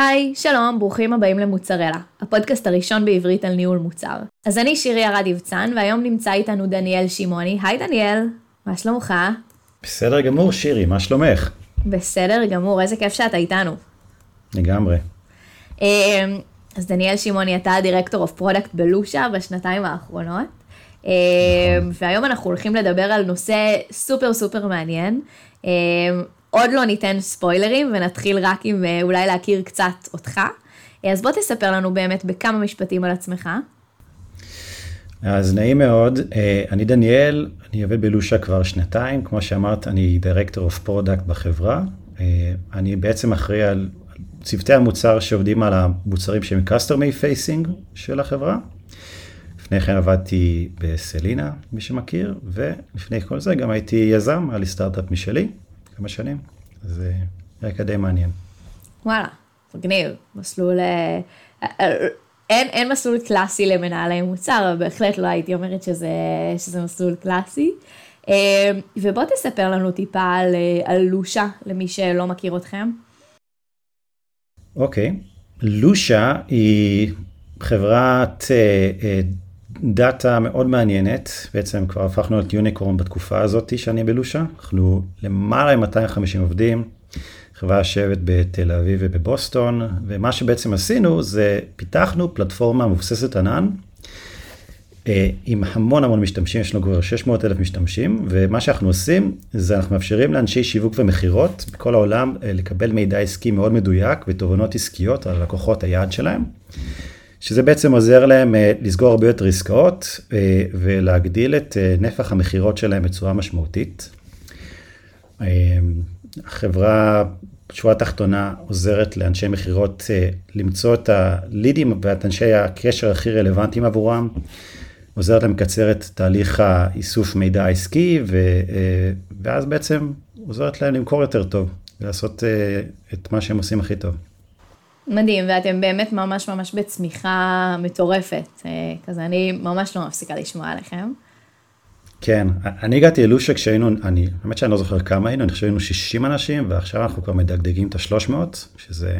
היי, שלום, ברוכים הבאים למוצרלה, הפודקאסט הראשון בעברית על ניהול מוצר. אז אני שירי ארד יבצן, והיום נמצא איתנו דניאל שמעוני. היי דניאל, מה שלומך? בסדר גמור, שירי, מה שלומך? בסדר גמור, איזה כיף שאתה איתנו. לגמרי. אמ, אז דניאל שמעוני, אתה ה director of product בלושה בשנתיים האחרונות. אמ, והיום אנחנו הולכים לדבר על נושא סופר סופר מעניין. עוד לא ניתן ספוילרים ונתחיל רק עם אה, אולי להכיר קצת אותך. אז בוא תספר לנו באמת בכמה משפטים על עצמך. אז נעים מאוד, אה, אני דניאל, אני עובד בלושה כבר שנתיים, כמו שאמרת, אני director of product בחברה. אה, אני בעצם אחראי על צוותי המוצר שעובדים על המוצרים שהם customer facing של החברה. לפני כן עבדתי בסלינה, מי שמכיר, ולפני כל זה גם הייתי יזם, היה לי סטארט-אפ משלי, כמה שנים, זה רקע די מעניין. וואלה, מגניב, מסלול... אה, אה, אין, אין מסלול קלאסי למנהלי מוצר, אבל בהחלט לא הייתי אומרת שזה, שזה מסלול קלאסי. אה, ובוא תספר לנו טיפה על, על לושה, למי שלא מכיר אתכם. אוקיי, okay. לושה היא חברת דאטה מאוד מעניינת, בעצם כבר הפכנו להיות יוניקורן בתקופה הזאת שאני בלושה, אנחנו למעלה מ-250 עובדים, חברה יושבת בתל אביב ובבוסטון, ומה שבעצם עשינו זה פיתחנו פלטפורמה מבוססת ענן, אה, עם המון המון משתמשים, יש לנו כבר 600 אלף משתמשים, ומה שאנחנו עושים זה אנחנו מאפשרים לאנשי שיווק ומכירות בכל העולם אה, לקבל מידע עסקי מאוד מדויק ותובנות עסקיות על לקוחות היעד שלהם. שזה בעצם עוזר להם אה, לסגור הרבה יותר עסקאות אה, ולהגדיל את אה, נפח המכירות שלהם בצורה משמעותית. החברה, בשורה התחתונה, עוזרת לאנשי מכירות למצוא את הלידים ואת אנשי הקשר הכי רלוונטיים עבורם, עוזרת להם לקצר את תהליך האיסוף מידע העסקי, ואז בעצם עוזרת להם למכור יותר טוב, ולעשות את מה שהם עושים הכי טוב. מדהים, ואתם באמת ממש ממש בצמיחה מטורפת. אה, כזה, אני ממש לא מפסיקה לשמוע עליכם. כן, אני הגעתי אלושה כשהיינו, אני, האמת שאני לא זוכר כמה היינו, אני חושב שהיינו 60 אנשים, ועכשיו אנחנו כבר מדגדגים את ה-300, שזה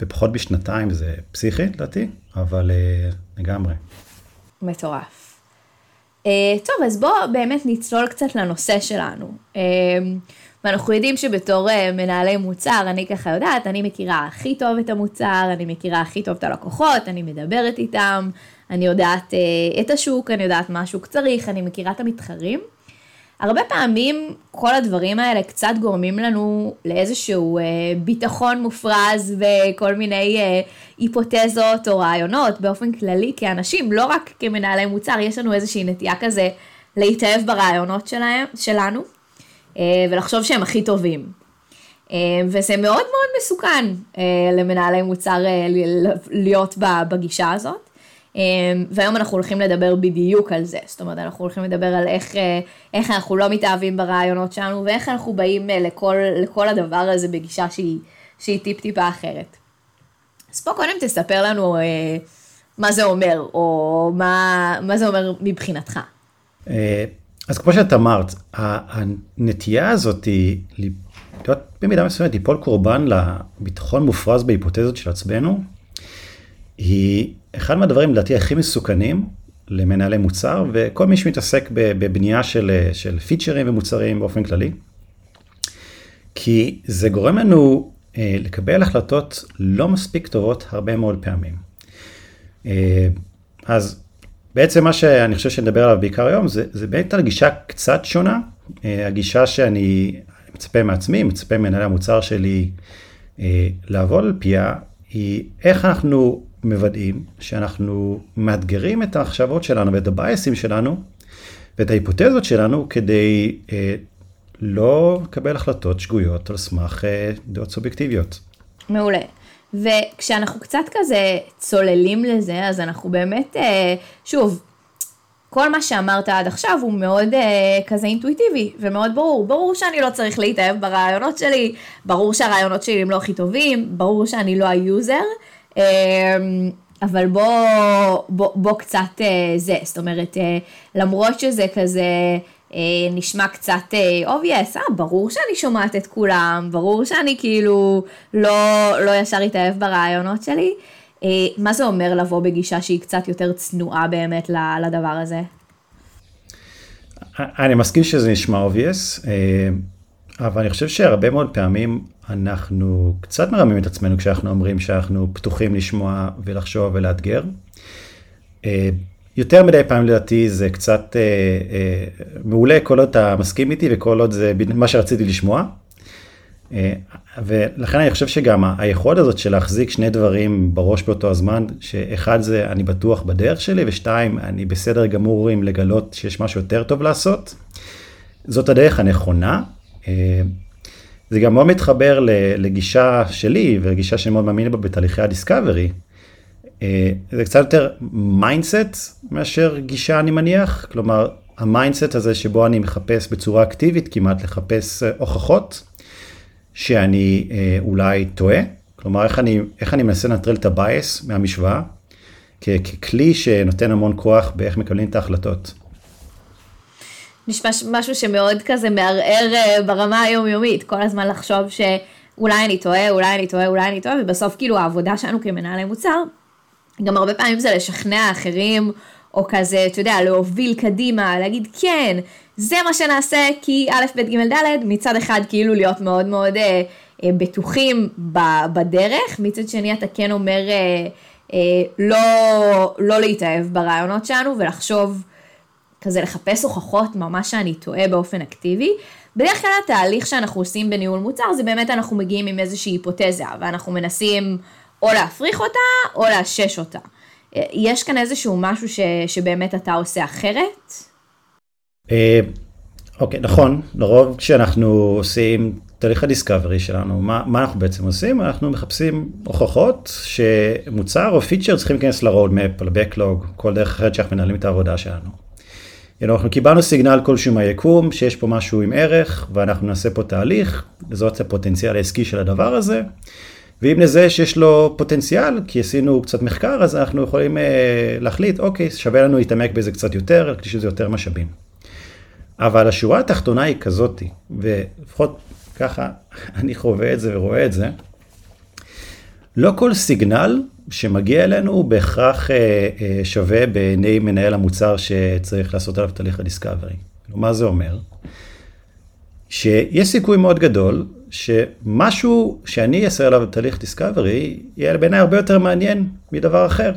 בפחות משנתיים, זה פסיכי לדעתי, אבל uh, לגמרי. מטורף. Uh, טוב, אז בואו באמת נצלול קצת לנושא שלנו. Uh, ואנחנו יודעים שבתור uh, מנהלי מוצר, אני ככה יודעת, אני מכירה הכי טוב את המוצר, אני מכירה הכי טוב את הלקוחות, אני מדברת איתם, אני יודעת uh, את השוק, אני יודעת מה השוק צריך, אני מכירה את המתחרים. הרבה פעמים כל הדברים האלה קצת גורמים לנו לאיזשהו uh, ביטחון מופרז וכל מיני היפותזות או רעיונות באופן כללי כאנשים, לא רק כמנהלי מוצר, יש לנו איזושהי נטייה כזה להתאהב ברעיונות שלהם, שלנו. אה, ולחשוב שהם הכי טובים. אה, וזה מאוד מאוד מסוכן אה, למנהלי מוצר להיות בגישה הזאת. והיום אנחנו הולכים לדבר בדיוק על זה, זאת אומרת אנחנו הולכים לדבר על איך, איך אנחנו לא מתאהבים ברעיונות שלנו ואיך אנחנו באים לכל, לכל הדבר הזה בגישה שהיא, שהיא טיפ טיפה אחרת. אז פה קודם תספר לנו מה זה אומר, או מה, מה זה אומר מבחינתך. אז כמו שאת אמרת, הנטייה הזאת היא להיות במידה מסוימת ליפול קורבן לביטחון מופרז בהיפותזות של עצמנו, היא אחד מהדברים לדעתי הכי מסוכנים למנהלי מוצר, וכל מי שמתעסק בבנייה של, של פיצ'רים ומוצרים באופן כללי. כי זה גורם לנו אה, לקבל החלטות לא מספיק טובות הרבה מאוד פעמים. אה, אז בעצם מה שאני חושב שנדבר עליו בעיקר היום, זה, זה באמת על גישה קצת שונה. אה, הגישה שאני מצפה מעצמי, מצפה ממנהלי המוצר שלי אה, לעבוד על פיה, היא איך אנחנו מוודאים שאנחנו מאתגרים את המחשבות שלנו ואת הבייסים שלנו ואת ההיפותזות שלנו כדי אה, לא לקבל החלטות שגויות על סמך דעות סובייקטיביות. מעולה. וכשאנחנו קצת כזה צוללים לזה, אז אנחנו באמת, אה, שוב, כל מה שאמרת עד עכשיו הוא מאוד אה, כזה אינטואיטיבי ומאוד ברור. ברור שאני לא צריך להתאהב ברעיונות שלי, ברור שהרעיונות שלי הם לא הכי טובים, ברור שאני לא ה user, אה, אבל בוא, בוא, בוא קצת אה, זה, זאת אומרת, אה, למרות שזה כזה נשמע קצת obvious, אה, ברור שאני שומעת את כולם, ברור שאני כאילו לא, לא ישר אתאהב ברעיונות שלי. מה זה אומר לבוא בגישה שהיא קצת יותר צנועה באמת לדבר הזה? אני מסכים שזה נשמע obvious, אבל אני חושב שהרבה מאוד פעמים אנחנו קצת מרמים את עצמנו כשאנחנו אומרים שאנחנו פתוחים לשמוע ולחשוב ולאתגר. אה, יותר מדי פעמים לדעתי זה קצת אה, אה, מעולה כל עוד אתה מסכים איתי וכל עוד זה מה שרציתי לשמוע. ולכן אני חושב שגם היכולת הזאת של להחזיק שני דברים בראש באותו הזמן, שאחד זה אני בטוח בדרך שלי ושתיים אני בסדר גמור עם לגלות שיש משהו יותר טוב לעשות, זאת הדרך הנכונה. זה גם מאוד מתחבר לגישה שלי ולגישה שאני מאוד מאמין בה בתהליכי ה discovery. אה, זה קצת יותר mindset מאשר גישה אני מניח, כלומר ה mindset הזה שבו אני מחפש בצורה אקטיבית כמעט לחפש אה, הוכחות שאני אה, אולי טועה, כלומר איך אני, איך אני מנסה לנטרל את ה bias מהמשוואה ככלי שנותן המון כוח באיך מקבלים את ההחלטות. נשמע משהו שמאוד כזה מערער ברמה היומיומית, כל הזמן לחשוב שאולי אני טועה, אולי אני טועה, אולי אני טועה, ובסוף כאילו העבודה שלנו כמנהלי מוצר, גם הרבה פעמים זה לשכנע אחרים, או כזה, אתה יודע, להוביל קדימה, להגיד כן, זה מה שנעשה, כי א', ב', ג', ד', מצד אחד כאילו להיות מאוד מאוד אה, אה, בטוחים ב, בדרך, מצד שני אתה כן אומר אה, אה, לא, לא להתאהב ברעיונות שלנו ולחשוב כזה לחפש הוכחות ממש שאני טועה באופן אקטיבי. בדרך כלל התהליך שאנחנו עושים בניהול מוצר זה באמת אנחנו מגיעים עם איזושהי היפותזה ואנחנו מנסים או להפריך אותה או לאשש אותה. יש כאן איזשהו משהו ש, שבאמת אתה עושה אחרת? אה, אוקיי, נכון, לרוב כשאנחנו עושים תהליך הדיסקאברי שלנו, מה, מה אנחנו בעצם עושים? אנחנו מחפשים הוכחות שמוצר או פיצ'ר צריכים להיכנס ל-roadmap, ל-backlog, כל דרך אחרת שאנחנו מנהלים את העבודה שלנו. אנחנו קיבלנו סיגנל כלשהו מהיקום שיש פה משהו עם ערך ואנחנו נעשה פה תהליך, לזאת הפוטנציאל העסקי של הדבר הזה. ואם לזה שיש לו פוטנציאל, כי עשינו קצת מחקר, אז אנחנו יכולים אה, להחליט, אוקיי, שווה לנו להתעמק בזה קצת יותר, להקדיש לזה יותר משאבים. אבל השורה התחתונה היא כזאתי, ולפחות ככה אני חווה את זה ורואה את זה, לא כל סיגנל שמגיע אלינו הוא בהכרח אה, אה, שווה בעיני מנהל המוצר שצריך לעשות עליו תהליך הדיסקאברי. מה זה אומר? שיש סיכוי מאוד גדול שמשהו שאני אעשה עליו תהליך דיסקאברי יהיה בעיניי הרבה יותר מעניין מדבר אחר.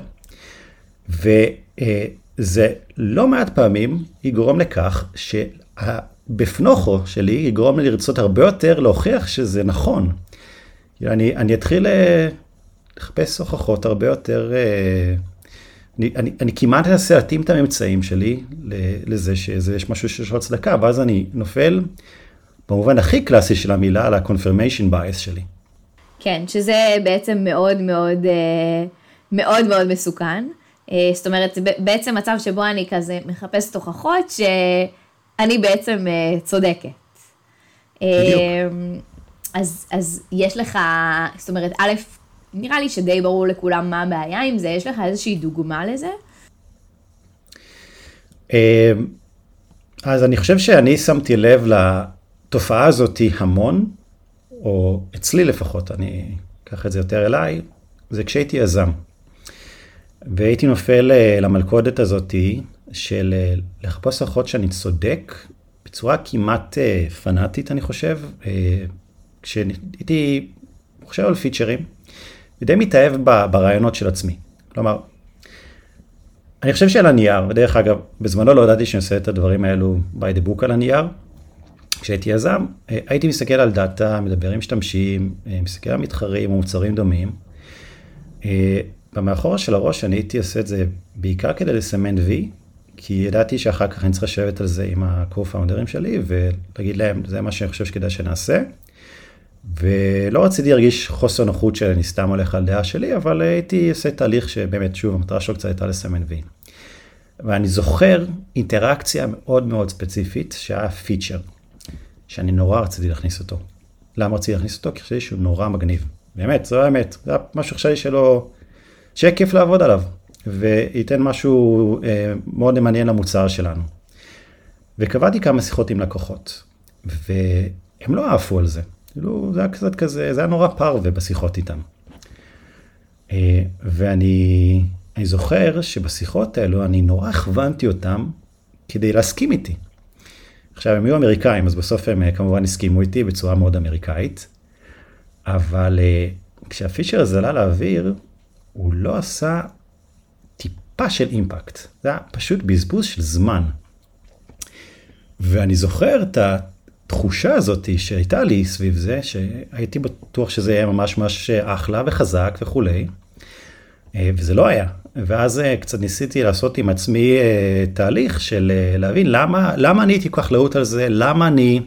וזה לא מעט פעמים יגרום לכך שבפנוכו שלי יגרום לי לרצות הרבה יותר להוכיח שזה נכון. אני, אני אתחיל אה, לחפש הוכחות הרבה יותר, אה, אני, אני, אני כמעט אנסה להתאים את הממצאים שלי לזה שיש משהו שיש לו הצדקה, ואז אני נופל במובן הכי קלאסי של המילה על ה-confirmation bias שלי. כן, שזה בעצם מאוד מאוד אה, מאוד מאוד מסוכן. אה, זאת אומרת, בעצם מצב שבו אני כזה מחפשת הוכחות שאני בעצם צודקת. בדיוק. אז, אז יש לך, זאת אומרת, א', נראה לי שדי ברור לכולם מה הבעיה עם זה, יש לך איזושהי דוגמה לזה? אז אני חושב שאני שמתי לב לתופעה הזאת המון, או אצלי לפחות, אני אקח את זה יותר אליי, זה כשהייתי יזם. והייתי נופל אה, למלכודת הזאת של אה, לחפוש הוכחות שאני צודק בצורה כמעט אה, פנאטית, אני חושב. כשהייתי חושב על פיצ'רים, ודי מתאהב ברעיונות של עצמי. כלומר, אני חושב שעל הנייר, ודרך אגב, בזמנו לא ידעתי שאני עושה את הדברים האלו by the book על הנייר. כשהייתי יזם, אה, הייתי מסתכל על דאטה, מדבר עם משתמשים, אה, מסתכל על מתחרים או מוצרים דומים. אה, במאחורה של הראש אני הייתי עושה את זה בעיקר כדי לסמן וי, כי ידעתי שאחר כך אני צריך לשבת על זה עם ה-co-founders שלי ולהגיד להם, זה מה שאני חושב שכדאי שנעשה. ולא רציתי להרגיש חוסר נוחות שאני סתם הולך על דעה שלי, אבל הייתי עושה תהליך שבאמת, שוב, המטרה שלו קצת הייתה לסמן וי. ואני זוכר אינטראקציה מאוד מאוד ספציפית, שהיה פיצ'ר, שאני נורא רציתי להכניס אותו. למה רציתי להכניס אותו? כי חשבתי שהוא נורא מגניב. באמת, זו האמת. זה היה משהו חשבתי שלא... שיהיה כיף לעבוד עליו, וייתן משהו אה, מאוד מעניין למוצר שלנו. וקבעתי כמה שיחות עם לקוחות, והם לא עפו על זה. כאילו, זה היה קצת כזה, זה היה נורא פרווה בשיחות איתם. אה, ואני אני זוכר שבשיחות האלו אני נורא הכוונתי אותם כדי להסכים איתי. עכשיו, הם היו אמריקאים, אז בסוף הם אה, כמובן הסכימו איתי בצורה מאוד אמריקאית, אבל אה, כשהפישר הזה עלה לאוויר, הוא לא עשה טיפה של אימפקט. זה היה פשוט בזבוז של זמן. ואני זוכר את התחושה הזאת שהייתה לי סביב זה, שהייתי בטוח שזה יהיה ממש ממש אחלה וחזק וכולי, וזה לא היה. ואז אה, קצת ניסיתי לעשות עם עצמי אה, תהליך של להבין למה, למה אני הייתי כל כך להוט על זה, למה אני,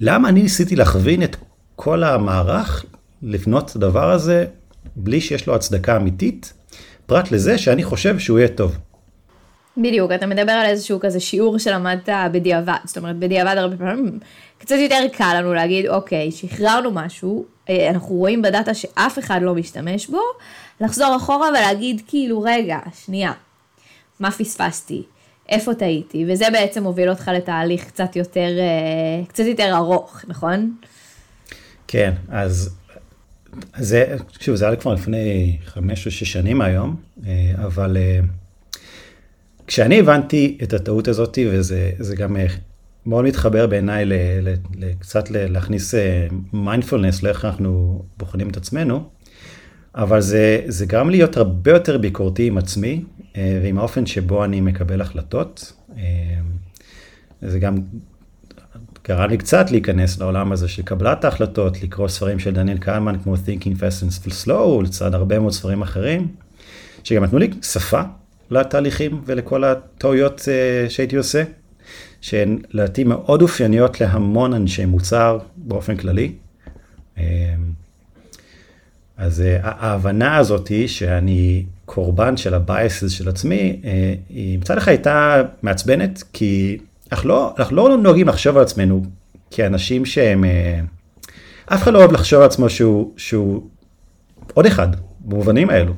למה אני ניסיתי להכווין את כל המערך לבנות את הדבר הזה בלי שיש לו הצדקה אמיתית, פרט לזה שאני חושב שהוא יהיה טוב. בדיוק, אתה מדבר על איזשהו כזה שיעור שלמדת בדיעבד, זאת אומרת בדיעבד הרבה פעמים קצת יותר קל לנו להגיד אוקיי, שחררנו משהו, אה, אנחנו רואים בדאטה שאף אחד לא משתמש בו, לחזור אחורה ולהגיד כאילו רגע, שנייה, מה פספסתי, איפה טעיתי, וזה בעצם מוביל אותך לתהליך קצת יותר, אה, קצת יותר ארוך, נכון? כן, אז זה, שוב, זה היה כבר לפני חמש או שש שנים היום, אה, אבל כשאני הבנתי את הטעות הזאת, וזה גם מאוד מתחבר בעיניי קצת להכניס מיינדפולנס לאיך אנחנו בוחנים את עצמנו, אבל זה, זה גם להיות הרבה יותר ביקורתי עם עצמי אה, ועם האופן שבו אני מקבל החלטות. אה, זה גם גרם לי קצת להיכנס לעולם הזה של קבלת ההחלטות, לקרוא ספרים של דניאל כהנמן כמו Thinking Fast and Slow, לצד הרבה מאוד ספרים אחרים, שגם נתנו לי שפה לתהליכים ולכל הטעויות אה, שהייתי עושה. שהן לדעתי מאוד אופייניות להמון אנשי מוצר באופן כללי. אז אה, ההבנה הזאת היא שאני קורבן של ה biases של עצמי, אה, היא מצד אחד הייתה מעצבנת, כי אנחנו לא, אנחנו לא נוהגים לחשוב על עצמנו כאנשים שהם, אה, אף אחד לא אוהב לחשוב על עצמו שהוא, שהוא עוד אחד, במובנים האלו.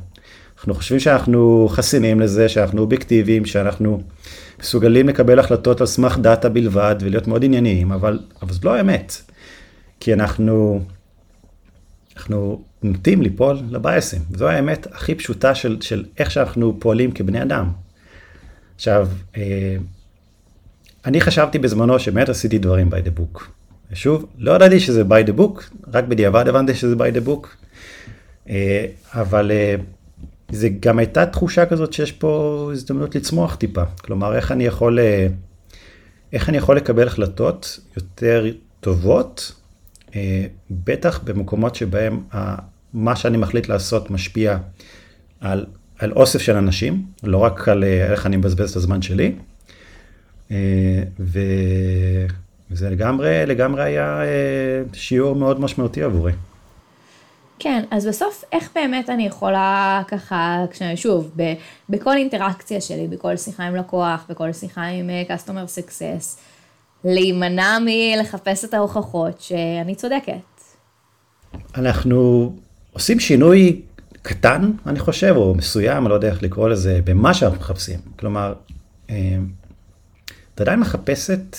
אנחנו חושבים שאנחנו חסינים לזה, שאנחנו אובייקטיביים, שאנחנו מסוגלים לקבל החלטות על סמך דאטה בלבד ולהיות מאוד ענייניים, אבל, אבל זו לא האמת. כי אנחנו, אנחנו נוטים ליפול לבייסים. זו האמת הכי פשוטה של, של איך שאנחנו פועלים כבני אדם. עכשיו, אה, אני חשבתי בזמנו שבאמת עשיתי דברים by the book. ושוב, לא ידעתי שזה by the book, רק בדיעבד הבנתי שזה by the book. אה, אבל אה, זה גם הייתה תחושה כזאת שיש פה הזדמנות לצמוח טיפה. כלומר, איך אני יכול, איך אני יכול לקבל החלטות יותר טובות, בטח במקומות שבהם מה שאני מחליט לעשות משפיע על, על אוסף של אנשים, לא רק על אה, איך אני מבזבז את הזמן שלי. וזה לגמרי, לגמרי היה שיעור מאוד משמעותי עבורי. כן, אז בסוף איך באמת אני יכולה ככה, שוב, ב, בכל אינטראקציה שלי, בכל שיחה עם לקוח, בכל שיחה עם uh, customer success, להימנע מלחפש את ההוכחות שאני צודקת. אנחנו עושים שינוי קטן, אני חושב, או מסוים, אני לא יודע איך לקרוא לזה, במה שאנחנו מחפשים. כלומר, אה, את עדיין מחפשת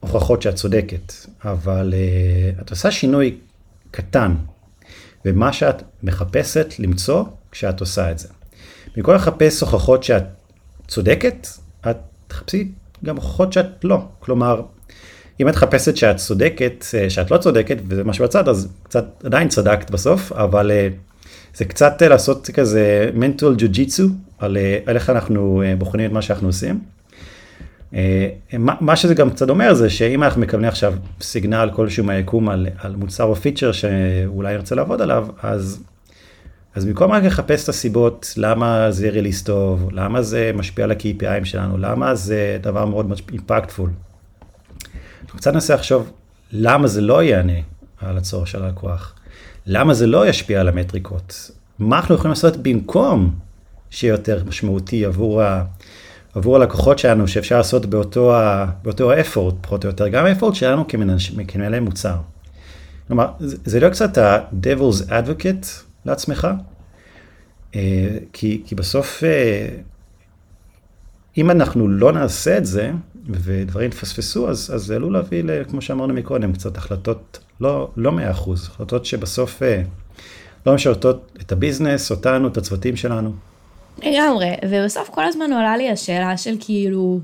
הוכחות שאת צודקת, אבל uh, את עושה שינוי קטן ומה שאת מחפשת למצוא כשאת עושה את זה. במקום לחפש הוכחות שאת צודקת, את תחפשי גם הוכחות שאת לא. כלומר, אם את מחפשת שאת צודקת, אה, שאת לא צודקת, וזה משהו בצד, אז קצת עדיין צדקת בסוף, אבל אה, זה קצת אה, לעשות כזה mental jujitsu על, איך אנחנו בוחנים את מה שאנחנו עושים. מה שזה גם קצת אומר זה שאם אנחנו מקבלים עכשיו סיגנל כלשהו מהיקום על, על מוצר או פיצ'ר שאולי נרצה לעבוד עליו, אז, אז במקום רק לחפש את הסיבות למה זה ריליס טוב, למה זה משפיע על ה-KPIים שלנו, למה זה דבר מאוד אימפקטפול. אנחנו קצת ננסה לחשוב למה זה לא יענה על הצורך של הלקוח, למה זה לא ישפיע על המטריקות, מה אנחנו יכולים לעשות במקום שיהיה יותר משמעותי עבור ה... עבור הלקוחות שלנו שאפשר לעשות באותו, ה, באותו האפורט, פחות או יותר, גם האפורט שלנו כמנהלי מוצר. כלומר, זה, זה לא קצת ה-Devil's Advocate לעצמך, כי, כי בסוף, אה, אם אנחנו לא נעשה את זה, ודברים תפספסו, אז, אז זה עלול להביא, כמו שאמרנו מקודם, קצת החלטות לא, לא 100%, החלטות שבסוף אה, לא משרתות את הביזנס, אותנו, את הצוותים שלנו. לגמרי, ובסוף כל הזמן עולה לי השאלה של כאילו,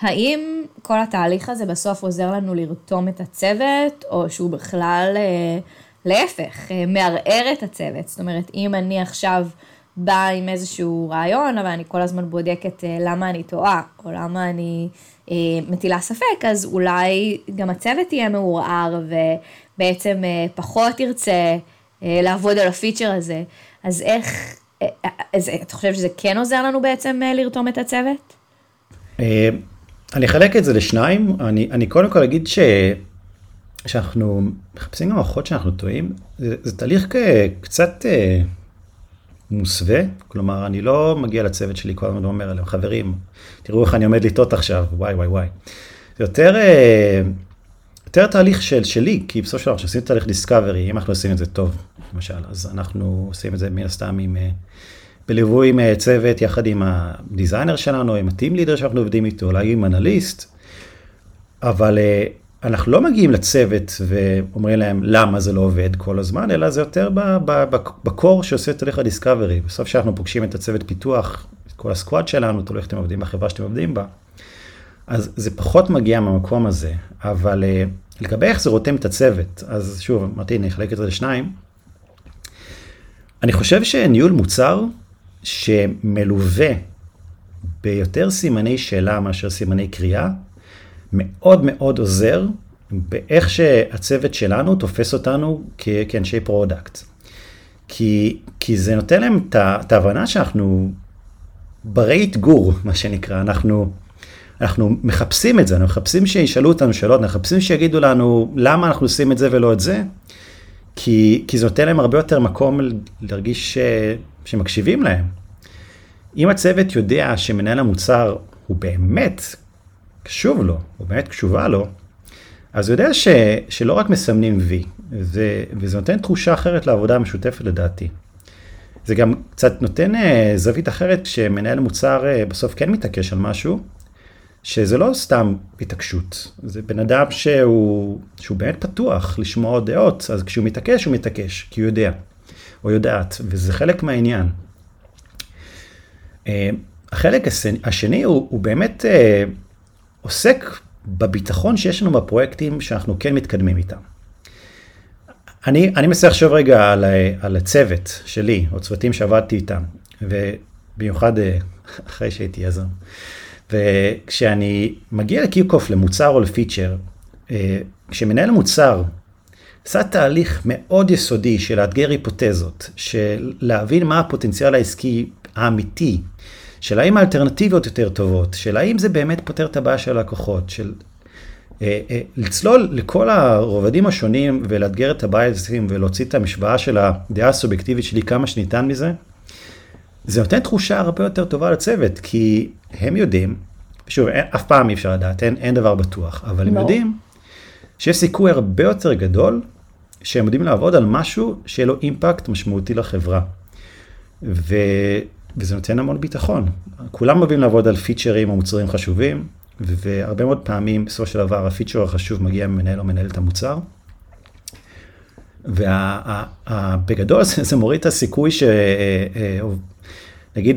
האם כל התהליך הזה בסוף עוזר לנו לרתום את הצוות, או שהוא בכלל, אה, להפך, אה, מערער את הצוות? זאת אומרת, אם אני עכשיו באה עם איזשהו רעיון, אבל אני כל הזמן בודקת אה, למה אני טועה, או למה אני אה, מטילה ספק, אז אולי גם הצוות יהיה מעורער, ובעצם אה, פחות ירצה אה, לעבוד על הפיצ'ר הזה. אז איך, אה, אה, אז אתה חושב שזה כן עוזר לנו בעצם אה, לרתום את הצוות? אני אחלק את זה לשניים, אני, אני קודם כל אגיד ש... שאנחנו מחפשים גם מערכות שאנחנו טועים, זה, זה תהליך קצת אה, מוסווה, כלומר אני לא מגיע לצוות שלי כל הזמן ואומר להם חברים, תראו איך אני עומד לטעות עכשיו, וואי וואי וואי. זה יותר, אה, יותר תהליך של, שלי, כי בסופו של דבר כשעושים תהליך דיסקאברי, אם אנחנו עושים את זה טוב, למשל, אז אנחנו עושים את זה מן הסתם עם... אה, בליווי עם צוות יחד עם הדיזיינר שלנו, עם הטים לידר שאנחנו עובדים איתו, אולי עם אנליסט, אבל אה, אנחנו לא מגיעים לצוות ואומרים להם למה זה לא עובד כל הזמן, אלא זה יותר בקור שעושה את תהליך הדיסקאברי. בסוף כשאנחנו פוגשים את הצוות פיתוח, כל הסקואד שלנו, תלוי איך אתם עובדים בחברה שאתם עובדים בה, אז זה פחות מגיע מהמקום הזה. אבל אה, לגבי איך זה רותם את הצוות, אז שוב, אמרתי, אני אחלק את זה לשניים. אני חושב שניהול מוצר שמלווה ביותר סימני שאלה מאשר סימני קריאה, מאוד מאוד עוזר באיך שהצוות שלנו תופס אותנו כאנשי product. כי, כי זה נותן להם את ההבנה שאנחנו ברי אתגור, מה שנקרא, אנחנו, אנחנו מחפשים את זה, אנחנו מחפשים שישאלו אותנו שאלות, אנחנו מחפשים שיגידו לנו למה אנחנו עושים את זה ולא את זה, כי, כי זה נותן להם הרבה יותר מקום להרגיש ש, שמקשיבים להם. אם הצוות יודע שמנהל המוצר הוא באמת קשוב לו, הוא באמת קשובה לו, אז הוא יודע ש, שלא רק מסמנים וי, זה, וזה נותן תחושה אחרת לעבודה המשותפת לדעתי. זה גם קצת נותן אה, זווית אחרת כשמנהל מוצר אה, בסוף כן מתעקש על משהו, שזה לא סתם התעקשות, זה בן אדם שהוא, שהוא באמת פתוח לשמוע עוד דעות, אז כשהוא מתעקש, הוא מתעקש, כי הוא יודע, או יודעת, וזה חלק מהעניין. אה, החלק השני הוא, הוא באמת עוסק בביטחון שיש לנו בפרויקטים שאנחנו כן מתקדמים איתם. אני, אני מנסה לחשוב רגע על, על הצוות שלי, או צוותים שעבדתי איתם, ובמיוחד אה, אחרי שהייתי יזם. וכשאני מגיע לקיוקוף למוצר או לפיצ'ר, אה, כשמנהל מוצר עשה תהליך מאוד יסודי של לאתגר היפותזות, של להבין מה הפוטנציאל העסקי האמיתי של האם האלטרנטיביות יותר טובות, של האם זה באמת פותר את הבעיה של הלקוחות, של אה, אה, לצלול לכל הרובדים השונים ולאתגר את הבייסים ולהוציא את המשוואה של הדעה הסובייקטיבית שלי כמה שניתן מזה, זה נותן תחושה הרבה יותר טובה לצוות, כי הם יודעים, שוב, אין, אף פעם אי אפשר לדעת, אין, אין דבר בטוח, אבל הם לא. יודעים שיש סיכוי הרבה יותר גדול שהם יודעים לעבוד על משהו שיהיה לו אימפקט משמעותי לחברה. ו, וזה נותן המון ביטחון. כולם אוהבים לעבוד על פיצ'רים או מוצרים חשובים, והרבה מאוד פעמים בסופו של דבר הפיצ'ר החשוב מגיע ממנהל או מנהלת המוצר. ובגדול זה, זה מוריד את הסיכוי שנגיד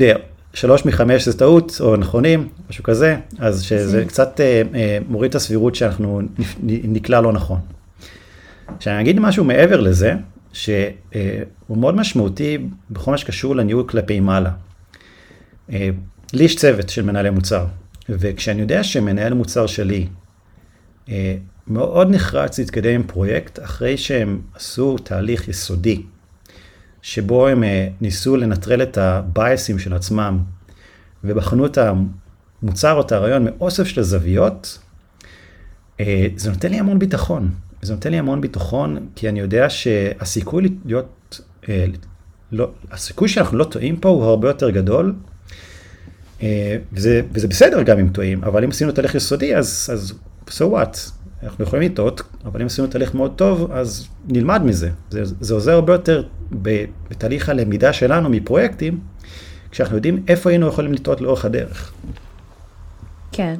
אה, אה, שלוש מחמש זה טעות או נכונים, משהו כזה, אז שזה קצת אה, מוריד את הסבירות שאנחנו נקלע לא נכון. עכשיו אני אגיד משהו מעבר לזה, שהוא מאוד משמעותי בכל מה שקשור לניהול כלפי מעלה. אה, לי יש צוות של מנהלי מוצר, וכשאני יודע שמנהל מוצר שלי אה, מאוד נחרץ להתקדם עם פרויקט אחרי שהם עשו תהליך יסודי, שבו הם אה, ניסו לנטרל את הבייסים של עצמם ובחנו את המוצר או את הרעיון מאוסף של הזוויות, זה נותן לי המון ביטחון. זה נותן לי המון ביטחון, כי אני יודע שהסיכוי להיות, לא, הסיכוי שאנחנו לא טועים פה הוא הרבה יותר גדול, וזה, וזה בסדר גם אם טועים, אבל אם עשינו תהליך יסודי, אז, אז so what? אנחנו יכולים לטעות, אבל אם עשינו תהליך מאוד טוב, אז נלמד מזה. זה, זה עוזר הרבה יותר בתהליך הלמידה שלנו מפרויקטים, כשאנחנו יודעים איפה היינו יכולים לטעות לאורך הדרך. כן.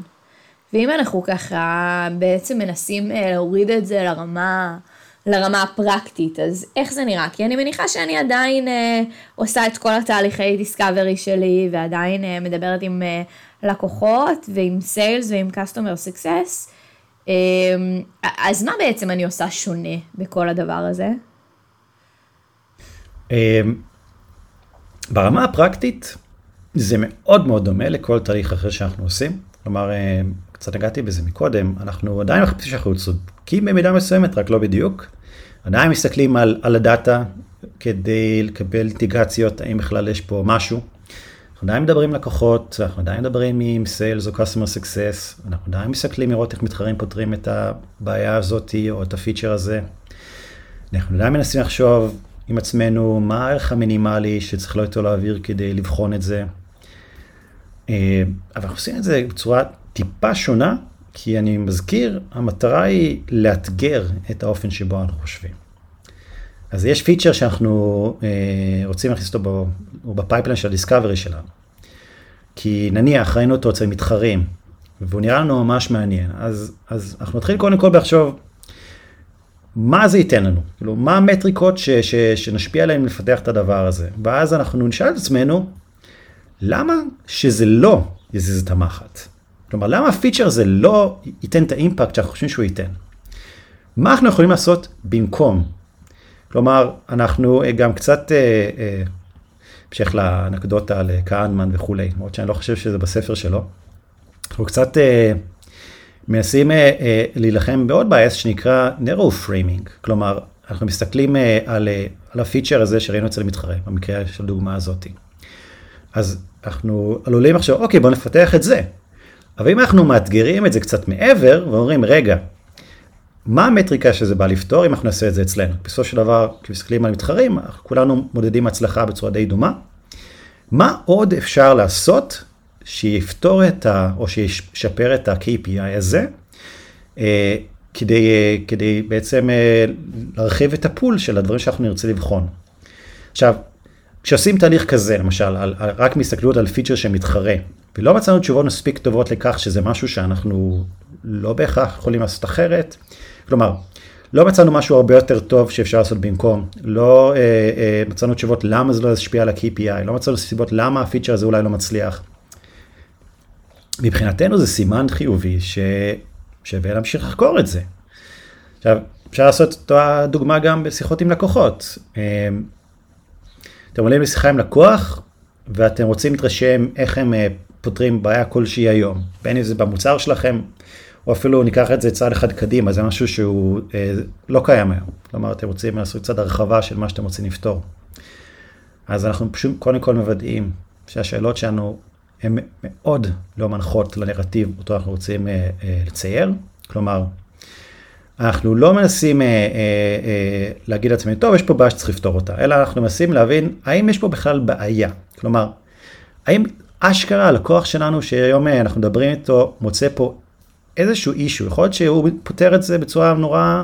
ואם אנחנו ככה בעצם מנסים אה, להוריד את זה לרמה, לרמה הפרקטית, אז איך זה נראה? כי אני מניחה שאני עדיין אה, עושה את כל התהליכי דיסקאברי שלי, ועדיין אה, מדברת עם אה, לקוחות, ועם סיילס ועם customer success. אה, אז מה בעצם אני עושה שונה בכל הדבר הזה? אה, ברמה הפרקטית, זה מאוד מאוד דומה לכל תהליך אחר שאנחנו עושים. כלומר, אה, קצת נגעתי בזה מקודם, אנחנו עדיין מחפשים שאנחנו צודקים במידה מסוימת, רק לא בדיוק. עדיין מסתכלים על, על הדאטה כדי לקבל אינטגרציות, האם בכלל יש פה משהו. אנחנו עדיין מדברים עם לקוחות, אנחנו עדיין מדברים עם Sales או Customer Success, אנחנו עדיין מסתכלים לראות איך מתחרים פותרים את הבעיה הזאת או את הפיצ'ר הזה. אנחנו עדיין מנסים לחשוב עם עצמנו מה הערך המינימלי שצריך לא איתו להעביר כדי לבחון את זה. אה, אבל אנחנו עושים את זה בצורה טיפה שונה, כי אני מזכיר, המטרה היא לאתגר את האופן שבו אנחנו חושבים. אז יש פיצ'ר שאנחנו אה, רוצים להכניס אותו ב pipeline של ה discovery שלנו. כי נניח ראינו אותו אצל מתחרים, והוא נראה לנו ממש מעניין, אז, אז אנחנו נתחיל קודם כל לחשוב, מה זה ייתן לנו? כאילו, מה המטריקות ש, ש, שנשפיע עליהן לפתח את הדבר הזה? ואז אנחנו נשאל את עצמנו, למה שזה לא יזיז את המחט? כלומר, למה הפיצ'ר הזה לא ייתן את האימפקט שאנחנו חושבים שהוא ייתן? מה אנחנו יכולים לעשות במקום? כלומר, אנחנו אה, גם קצת, בהמשך אה, אה, לאנקדוטה על כהנמן וכולי, למרות שאני לא חושב שזה בספר שלו, אנחנו קצת מנסים להילחם בעוד בעיה שנקרא narrow framing, כלומר, אנחנו מסתכלים על, על הפיצ'ר הזה שראינו אצל המתחרה, במקרה של הדוגמה הזאת. אז אנחנו עלולים עכשיו, אוקיי, בואו נפתח את זה. אבל אם אנחנו מאתגרים את זה קצת מעבר, ואומרים, רגע, מה המטריקה שזה בא לפתור אם אנחנו נעשה את זה אצלנו? בסופו של דבר, כשמסתכלים על מתחרים, כולנו מודדים הצלחה בצורה די דומה. מה עוד אפשר לעשות שיפתור את ה... או שישפר את ה-KPI הזה, אה, כדי, אה, כדי בעצם אה, להרחיב את הפול של הדברים שאנחנו נרצה לבחון. עכשיו, כשעושים תהליך כזה, למשל, על, על, רק מהסתכלות על פיצ'ר שמתחרה, ולא מצאנו תשובות מספיק טובות לכך שזה משהו שאנחנו לא בהכרח יכולים לעשות אחרת, כלומר, לא מצאנו משהו הרבה יותר טוב שאפשר לעשות במקום, לא אה, אה, מצאנו תשובות למה זה לא ישפיע על ה-KPI, לא מצאנו סיבות למה הפיצ'ר הזה אולי לא מצליח. מבחינתנו זה סימן חיובי ששווה להמשיך לחקור את זה. עכשיו, אפשר לעשות את הדוגמה גם בשיחות עם לקוחות. אתם עולים לשיחה עם לקוח, ואתם רוצים להתרשם איך הם אה, פותרים בעיה כלשהי היום, בין אם זה במוצר שלכם, או אפילו ניקח את זה צעד אחד קדימה, זה משהו שהוא אה, לא קיים היום. כלומר, אתם רוצים לעשות צעד הרחבה של מה שאתם רוצים לפתור. אז אנחנו פשוט קודם כל מוודאים שהשאלות שלנו הן מאוד לא מנחות לנרטיב אותו אנחנו רוצים אה, אה, לצייר. כלומר, אנחנו לא מנסים אה, אה, אה, להגיד לעצמנו, טוב, יש פה בעיה שצריך לפתור אותה, אלא אנחנו מנסים להבין האם יש פה בכלל בעיה. כלומר, האם אשכרה הלקוח שלנו שהיום אה, אנחנו מדברים איתו מוצא פה איזשהו אישו, יכול להיות שהוא פותר את זה בצורה נורא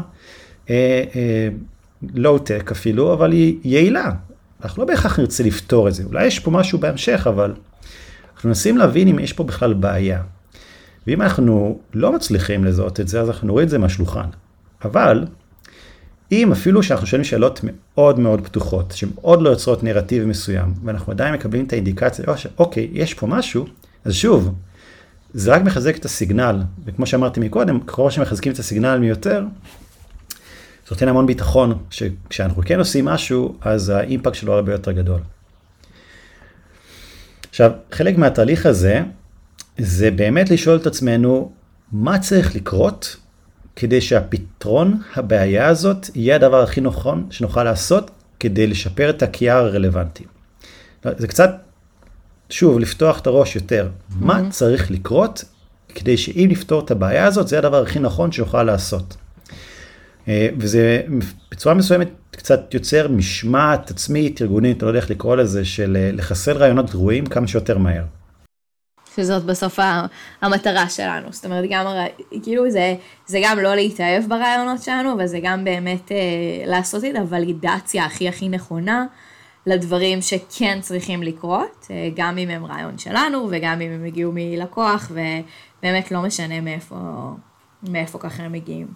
לואו-טק אה, אה, אפילו, אבל היא יעילה. אנחנו לא בהכרח נרצה לפתור את זה, אולי יש פה משהו בהמשך, אבל אנחנו מנסים להבין אם יש פה בכלל בעיה. ואם אנחנו לא מצליחים לזהות את זה, אז אנחנו נוריד את זה מהשולחן. אבל, אם אפילו שאנחנו שואלים שאלות מאוד מאוד פתוחות, שמאוד לא יוצרות נרטיב מסוים, ואנחנו עדיין מקבלים את האינדיקציה, אוקיי, יש פה משהו, אז שוב, זה רק מחזק את הסיגנל, וכמו שאמרתי מקודם, ככל שמחזקים את הסיגנל מיותר, זה נותן המון ביטחון, שכשאנחנו כן עושים משהו, אז האימפקט שלו הרבה יותר גדול. עכשיו, חלק מהתהליך הזה, זה באמת לשאול את עצמנו, מה צריך לקרות כדי שהפתרון הבעיה הזאת יהיה הדבר הכי נכון שנוכל לעשות כדי לשפר את ה-QR הרלוונטי. זה קצת, שוב, לפתוח את הראש יותר. Mm-hmm. מה צריך לקרות כדי שאם נפתור את הבעיה הזאת, זה הדבר הכי נכון שנוכל לעשות. אה, וזה בצורה מסוימת קצת יוצר משמעת עצמית, ארגונית, לא יודע איך לקרוא לזה, של אה, לחסל רעיונות גרועים כמה שיותר מהר. שזאת בסוף המטרה שלנו. זאת אומרת, גם, כאילו זה, זה גם לא להתאהב ברעיונות שלנו, אבל זה גם באמת אה, לעשות את הוולידציה הכי הכי נכונה, לדברים שכן צריכים לקרות, אה, גם אם הם רעיון שלנו וגם אם הם הגיעו מלקוח, ובאמת לא משנה מאיפה, מאיפה ככה הם מגיעים.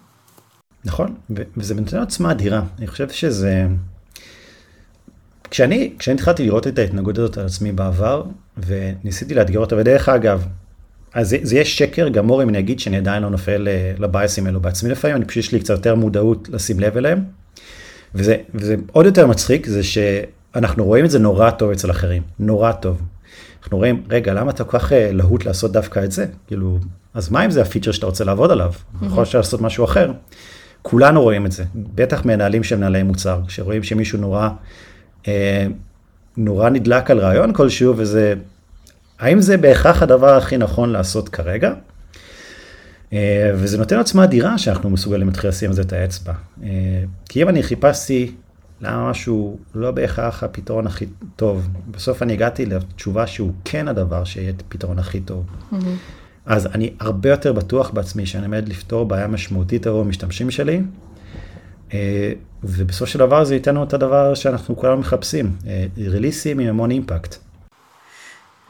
נכון, וזה נותן עוצמה אדירה. אני חושב שזה... כשאני, כשאני התחלתי לראות את ההתנהגות הזאת על עצמי בעבר, וניסיתי לאתגר אותה, ודרך אגב, אז זה, זה יהיה שקר גמור אם אני אגיד שאני עדיין לא נופל אה, לבייסים האלו בעצמי לפעמים, אני פשוט יש לי קצת יותר מודעות לשים לב אליהם. וזה, וזה עוד יותר מצחיק, זה שאנחנו רואים את זה נורא טוב אצל אחרים, נורא טוב. אנחנו רואים, רגע, למה אתה כל כך אה, להוט לעשות דווקא את זה? כאילו, אז מה אם זה הפיצ'ר שאתה רוצה לעבוד עליו? יכול להיות לעשות משהו אחר. כולנו רואים את זה, בטח מנהלים של מנהלי מוצר, שרואים שמישהו נורא, נורא נדלק על רעיון כלשהו, וזה, האם זה בהכרח הדבר הכי נכון לעשות כרגע? אה, וזה נותן עוצמה אדירה שאנחנו מסוגלים להתחיל לשים על זה את האצבע. אה, כי אם אני חיפשתי למה משהו לא בהכרח הפתרון הכי טוב, בסוף אני הגעתי לתשובה שהוא כן הדבר שיהיה הפתרון הכי טוב. Mm-hmm. אז אני הרבה יותר בטוח בעצמי שאני עומד לפתור בעיה משמעותית עבור המשתמשים שלי, אה, ובסופו של דבר זה ייתן לנו את הדבר שאנחנו כולנו מחפשים, ריליסים עם המון impact.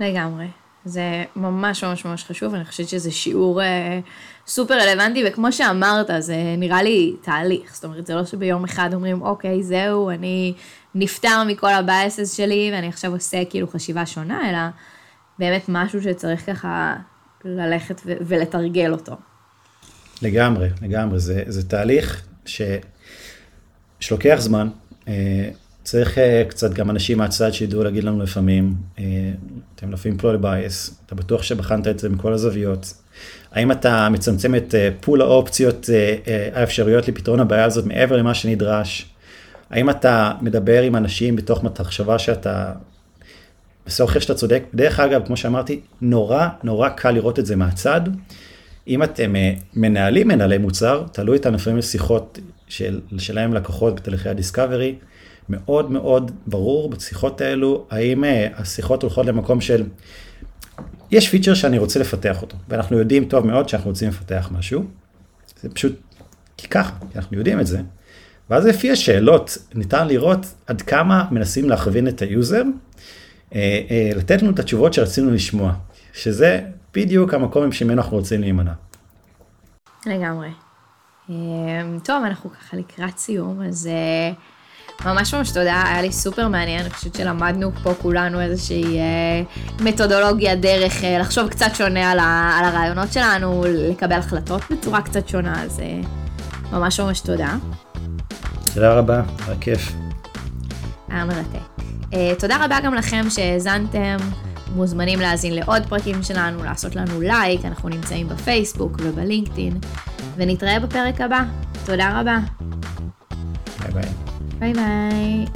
לגמרי. זה ממש ממש ממש חשוב, אני חושבת שזה שיעור אה, סופר רלוונטי, וכמו שאמרת, זה נראה לי תהליך, זאת אומרת, זה לא שביום אחד אומרים, אוקיי, זהו, אני נפטר מכל ה biases שלי, ואני עכשיו עושה כאילו חשיבה שונה, אלא באמת משהו שצריך ככה ללכת ו- ולתרגל אותו. לגמרי, לגמרי, זה, זה תהליך ש... שלוקח זמן. אה, צריך אה, קצת גם אנשים מהצד שידעו להגיד לנו לפעמים, אה, אתם לפעמים fully biased, אתה בטוח שבחנת את זה מכל הזוויות. האם אתה מצמצם את pool האופציות, האפשרויות לפתרון הבעיה הזאת מעבר למה שנדרש? האם אתה מדבר עם אנשים בתוך מחשבה שאתה, בסוף אחרי שאתה צודק? דרך אגב, כמו שאמרתי, נורא נורא קל לראות את זה מהצד. אם אתם uh, מנהלים מנהלי מוצר, תילוו איתם לפעמים לשיחות של, שלהם לקוחות בתהליכי ה discovery. מאוד מאוד ברור בשיחות האלו, האם אה, השיחות הולכות למקום של, יש פיצ'ר שאני רוצה לפתח אותו, ואנחנו יודעים טוב מאוד שאנחנו רוצים לפתח משהו, זה פשוט, כי ככה, כי אנחנו יודעים את זה, ואז לפי השאלות ניתן לראות עד כמה מנסים להכווין את היוזר, אה, אה, לתת לנו את התשובות שרצינו לשמוע, שזה בדיוק המקום שממנו אנחנו רוצים להימנע. לגמרי. טוב, אנחנו ככה לקראת סיום, אז ממש ממש תודה, היה לי סופר מעניין, אני חושבת שלמדנו פה כולנו איזושהי אה, מתודולוגיה, דרך אה, לחשוב קצת שונה על, ה, על הרעיונות שלנו, לקבל החלטות בצורה קצת שונה, אז אה, ממש ממש תודה. תודה רבה, היה כיף. היה מרתק. אה, תודה רבה גם לכם שהאזנתם. מוזמנים להאזין לעוד פרקים שלנו, לעשות לנו לייק, אנחנו נמצאים בפייסבוק ובלינקדאין, ונתראה בפרק הבא. תודה רבה. ביי ביי. ביי ביי.